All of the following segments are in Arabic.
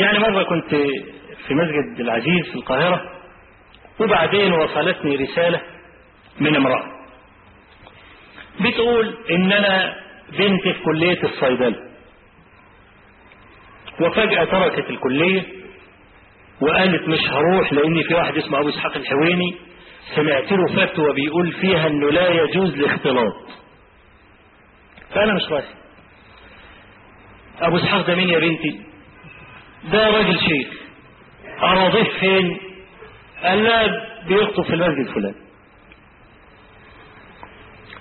يعني مرة كنت في مسجد العزيز في القاهرة وبعدين وصلتني رسالة من امرأة بتقول إن أنا بنتي في كلية الصيدلة. وفجأة تركت الكلية وقالت مش هروح لأن في واحد اسمه أبو إسحاق الحويني سمعت له فتوى بيقول فيها إنه لا يجوز الاختلاط. فأنا مش رايح أبو إسحاق ده مين يا بنتي؟ ده راجل شيخ اراضيه فين قال لا بيخطب في المسجد الفلاني.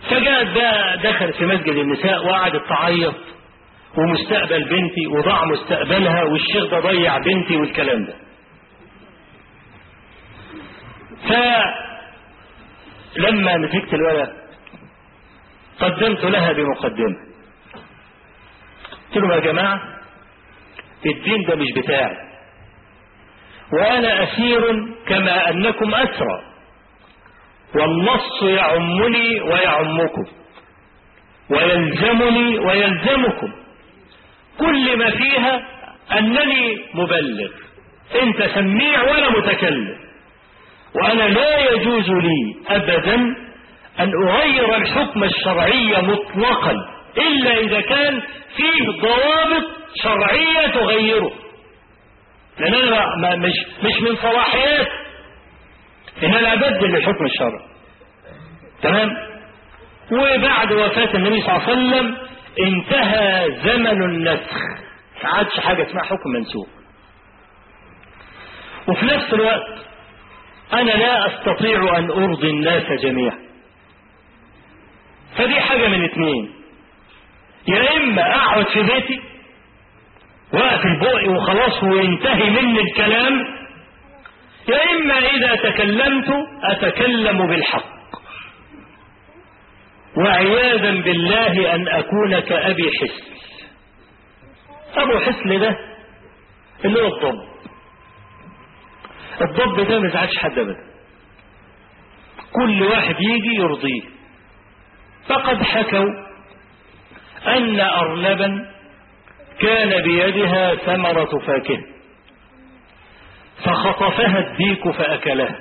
فجاءت ده دخلت في مسجد النساء وقعدت تعيط ومستقبل بنتي وضاع مستقبلها والشيخ ده ضيع بنتي والكلام ده. فلما مسكت الولد قدمت لها بمقدمة. قلت لهم يا جماعة الدين ده مش بتاعي. وأنا أسير كما أنكم أسرى. والنص يعمني ويعمكم. ويلزمني ويلزمكم. كل ما فيها أنني مبلغ. أنت سميع وأنا متكلم. وأنا لا يجوز لي أبدا أن أغير الحكم الشرعي مطلقا. إلا إذا كان فيه ضوابط شرعية تغيره. لأن أنا مش, مش من صلاحيات. إن أنا أبدل الحكم الشرعي. تمام؟ وبعد وفاة النبي صلى الله عليه وسلم انتهى زمن النسخ. ما عادش حاجة اسمها حكم منسوخ. وفي نفس الوقت أنا لا أستطيع أن أرضي الناس جميعا. فدي حاجة من اتنين. يا إما أقعد في بيتي وأقفل بقي وخلاص وينتهي مني الكلام يا إما إذا تكلمت أتكلم بالحق. وعياذا بالله أن أكون كأبي حسن أبو حسن ده اللي هو الضب. الضب ده ما يزعلش حد أبدا. كل واحد يجي يرضيه. فقد حكوا أن أرنبا كان بيدها ثمرة فاكهة فخطفها الديك فأكلها.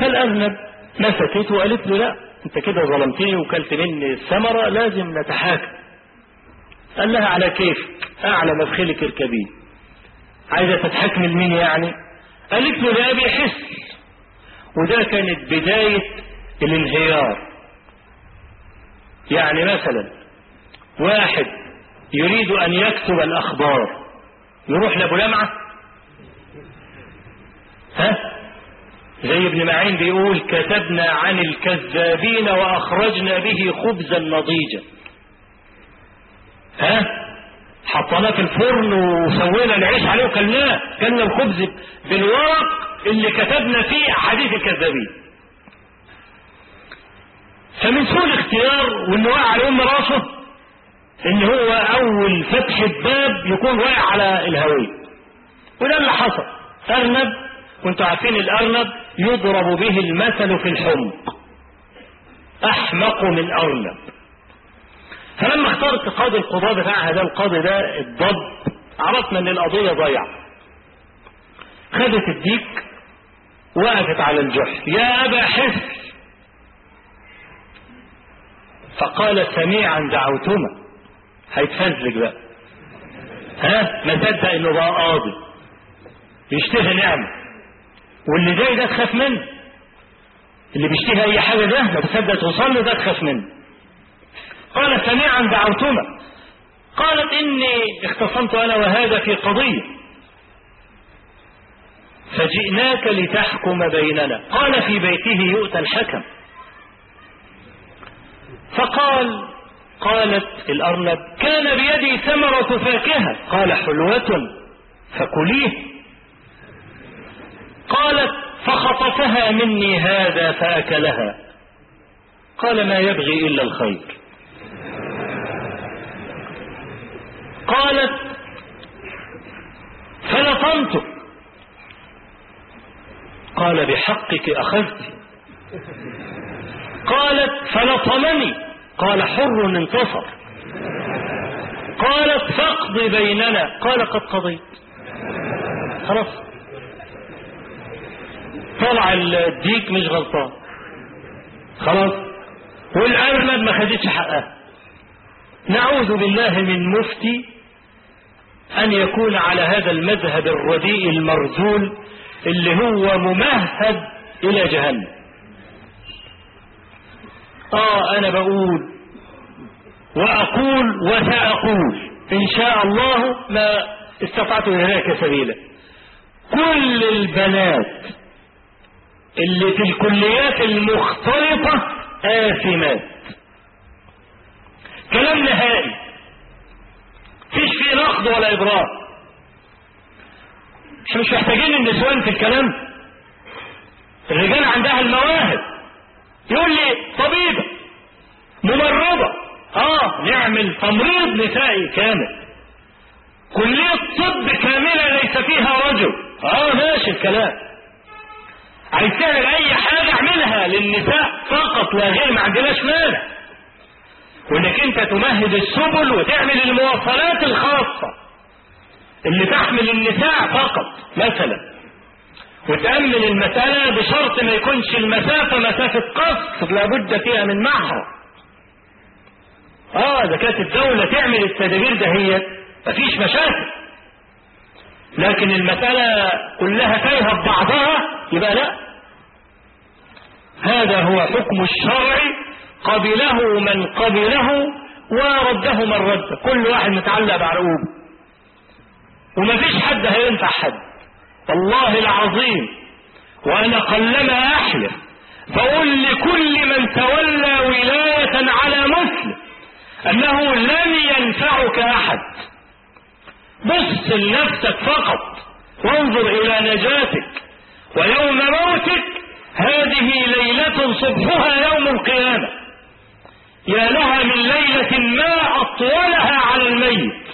فالأرنب مسكته وقالت له لا أنت كده ظلمتني وكلت مني الثمرة لازم نتحاكم. قال لها على كيفك أعلى مدخلك اركبيه عايزة تتحكم لمين يعني؟ قالت له لأبي حس. وده كانت بداية الانهيار. يعني مثلا واحد يريد أن يكتب الأخبار يروح لأبو لمعة؟ ها؟ زي ابن معين بيقول كتبنا عن الكذابين وأخرجنا به خبزا نضيجا. ها؟ حطيناه في الفرن وسوينا العيش عليه وكلناه كلنا الخبز بالورق اللي كتبنا فيه أحاديث الكذابين. فمن سوء الاختيار وانه واقع على أم راسه إن هو أول فتح باب يكون واقع على الهوية. وده اللي حصل. أرنب وانتوا عارفين الأرنب يضرب به المثل في الحمق. أحمق من أرنب. فلما اخترت قاضي القضاء بتاع هذا القاضي ده الضب عرفنا إن القضية ضيعة خدت الديك وقفت على الجحر يا أبا حس فقال سميعا دعوتما هيتفزلك بقى. ها؟ ما صدق إنه بقى قاضي. يشتهي نعمة. واللي جاي ده تخاف منه. اللي بيشتهي أي حاجة ده ما تصدق توصل ده تخاف منه. قال سميعا دعوتما قالت إني اختصمت أنا وهذا في قضية. فجئناك لتحكم بيننا. قال في بيته يؤتى الحكم فقال قالت الأرنب. كان بيدي ثمرة فاكهة قال حلوة فكليه. قالت فخطفها مني هذا فأكلها. قال ما يبغي إلا الخير. قالت فلطمته قال بحقك أخذت. قالت فلطمني. قال حر انتصر قالت فاقض بيننا. قال قد قضيت. خلاص. طلع الديك مش غلطان. خلاص. والأرنب ما خدتش حقها. نعوذ بالله من مفتي أن يكون على هذا المذهب الرديء المرذول اللي هو ممهد إلى جهنم. آه أنا بقول وأقول وسأقول إن شاء الله ما استطعت إليك سبيلا. كل البنات اللي في الكليات المختلطة آثمات. كلام نهائي. فيش فيه نقد ولا إبراء. مش مش محتاجين النسوان في الكلام. الرجال عندها المواهب. يقول لي طبيبة ممرضة. آه نعمل تمريض نسائي كامل. كلية طب كاملة ليس فيها رجل. آه ماشي الكلام. عايز تعمل أي حاجة أعملها للنساء فقط لا غير ما عندناش مانع. وإنك أنت تمهد السبل وتعمل المواصلات الخاصة اللي تحمل النساء فقط مثلا. وتأمن المسألة بشرط ما يكونش المسافة مسافة قصر لابد فيها من محرم آه إذا كانت الدولة تعمل التدابير دهيت مفيش مشاكل. لكن المسألة كلها تايهة ببعضها يبقى لا. هذا هو حكم الشرع قبله من قبله ورده من رد. كل واحد متعلق بعرقوبه ومفيش حد هينفع حد. والله العظيم وأنا قلما أحلف بقول لكل من تولى ولاية على مسلم أنه لن ينفعك أحد. بص لنفسك فقط. وانظر إلى نجاتك ويوم موتك. هذه ليلة صبحها يوم القيامة. يا لها من ليلة ما أطولها على الميت.